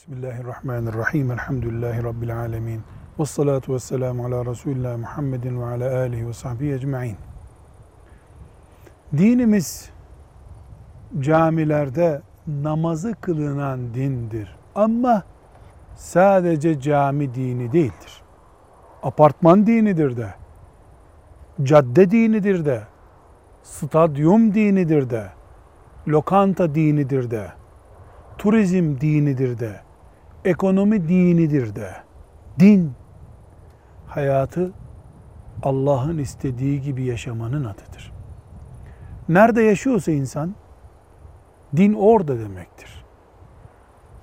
Bismillahirrahmanirrahim. Elhamdülillahi Rabbil alemin. Ve salatu ve selamu ala Resulullah Muhammedin ve ala alihi ve sahbihi ecma'in. Dinimiz camilerde namazı kılınan dindir. Ama sadece cami dini değildir. Apartman dinidir de, cadde dinidir de, stadyum dinidir de, lokanta dinidir de, turizm dinidir de, ekonomi dinidir de. Din, hayatı Allah'ın istediği gibi yaşamanın adıdır. Nerede yaşıyorsa insan, din orada demektir.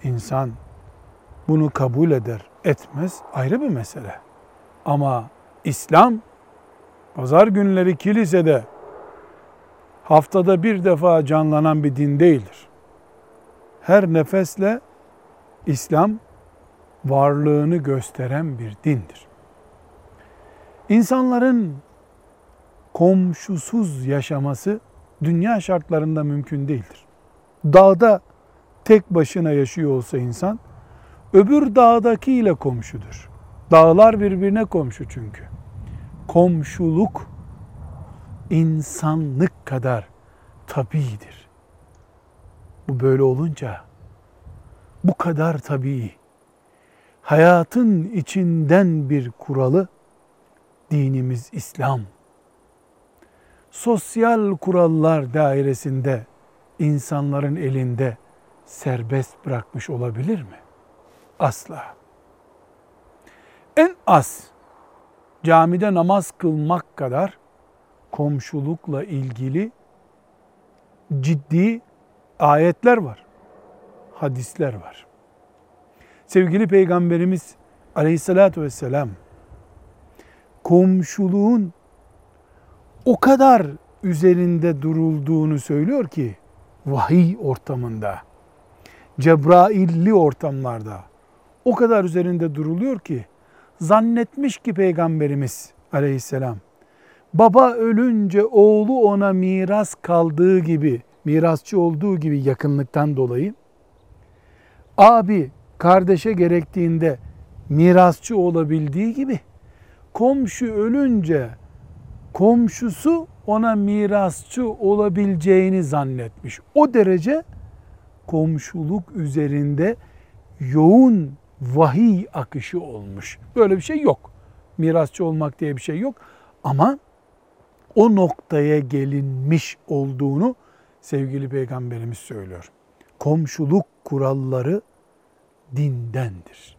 İnsan bunu kabul eder, etmez ayrı bir mesele. Ama İslam, pazar günleri kilisede haftada bir defa canlanan bir din değildir. Her nefesle İslam varlığını gösteren bir dindir. İnsanların komşusuz yaşaması dünya şartlarında mümkün değildir. Dağda tek başına yaşıyor olsa insan, öbür dağdakiyle komşudur. Dağlar birbirine komşu çünkü. Komşuluk insanlık kadar tabidir. Bu böyle olunca bu kadar tabii hayatın içinden bir kuralı dinimiz İslam. Sosyal kurallar dairesinde insanların elinde serbest bırakmış olabilir mi? Asla. En az camide namaz kılmak kadar komşulukla ilgili ciddi ayetler var hadisler var. Sevgili Peygamberimiz aleyhissalatü vesselam komşuluğun o kadar üzerinde durulduğunu söylüyor ki vahiy ortamında, Cebrailli ortamlarda o kadar üzerinde duruluyor ki zannetmiş ki Peygamberimiz aleyhisselam baba ölünce oğlu ona miras kaldığı gibi, mirasçı olduğu gibi yakınlıktan dolayı abi kardeşe gerektiğinde mirasçı olabildiği gibi komşu ölünce komşusu ona mirasçı olabileceğini zannetmiş. O derece komşuluk üzerinde yoğun vahiy akışı olmuş. Böyle bir şey yok. Mirasçı olmak diye bir şey yok. Ama o noktaya gelinmiş olduğunu sevgili peygamberimiz söylüyor. Komşuluk kuralları dindendir.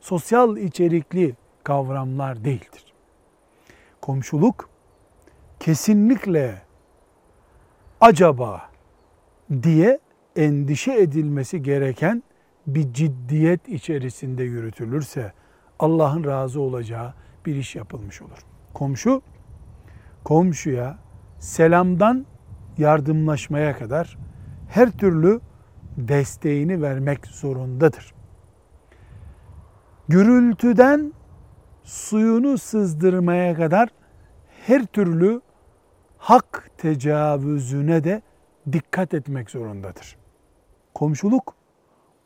Sosyal içerikli kavramlar değildir. Komşuluk kesinlikle acaba diye endişe edilmesi gereken bir ciddiyet içerisinde yürütülürse Allah'ın razı olacağı bir iş yapılmış olur. Komşu komşuya selamdan yardımlaşmaya kadar her türlü desteğini vermek zorundadır. Gürültüden suyunu sızdırmaya kadar her türlü hak tecavüzüne de dikkat etmek zorundadır. Komşuluk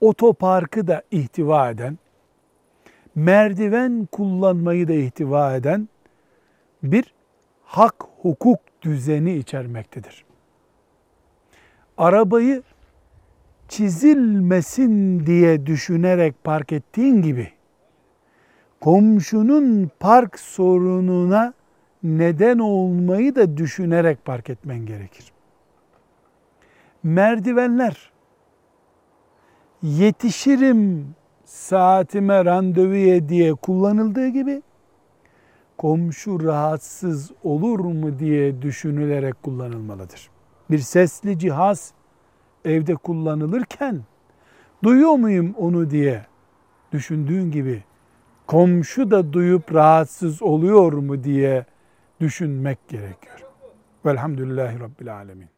otoparkı da ihtiva eden, merdiven kullanmayı da ihtiva eden bir hak hukuk düzeni içermektedir. Arabayı çizilmesin diye düşünerek park ettiğin gibi komşunun park sorununa neden olmayı da düşünerek park etmen gerekir. Merdivenler yetişirim saatime randevuya diye kullanıldığı gibi komşu rahatsız olur mu diye düşünülerek kullanılmalıdır. Bir sesli cihaz evde kullanılırken duyuyor muyum onu diye düşündüğün gibi komşu da duyup rahatsız oluyor mu diye düşünmek gerekiyor. Velhamdülillahi Rabbil Alemin.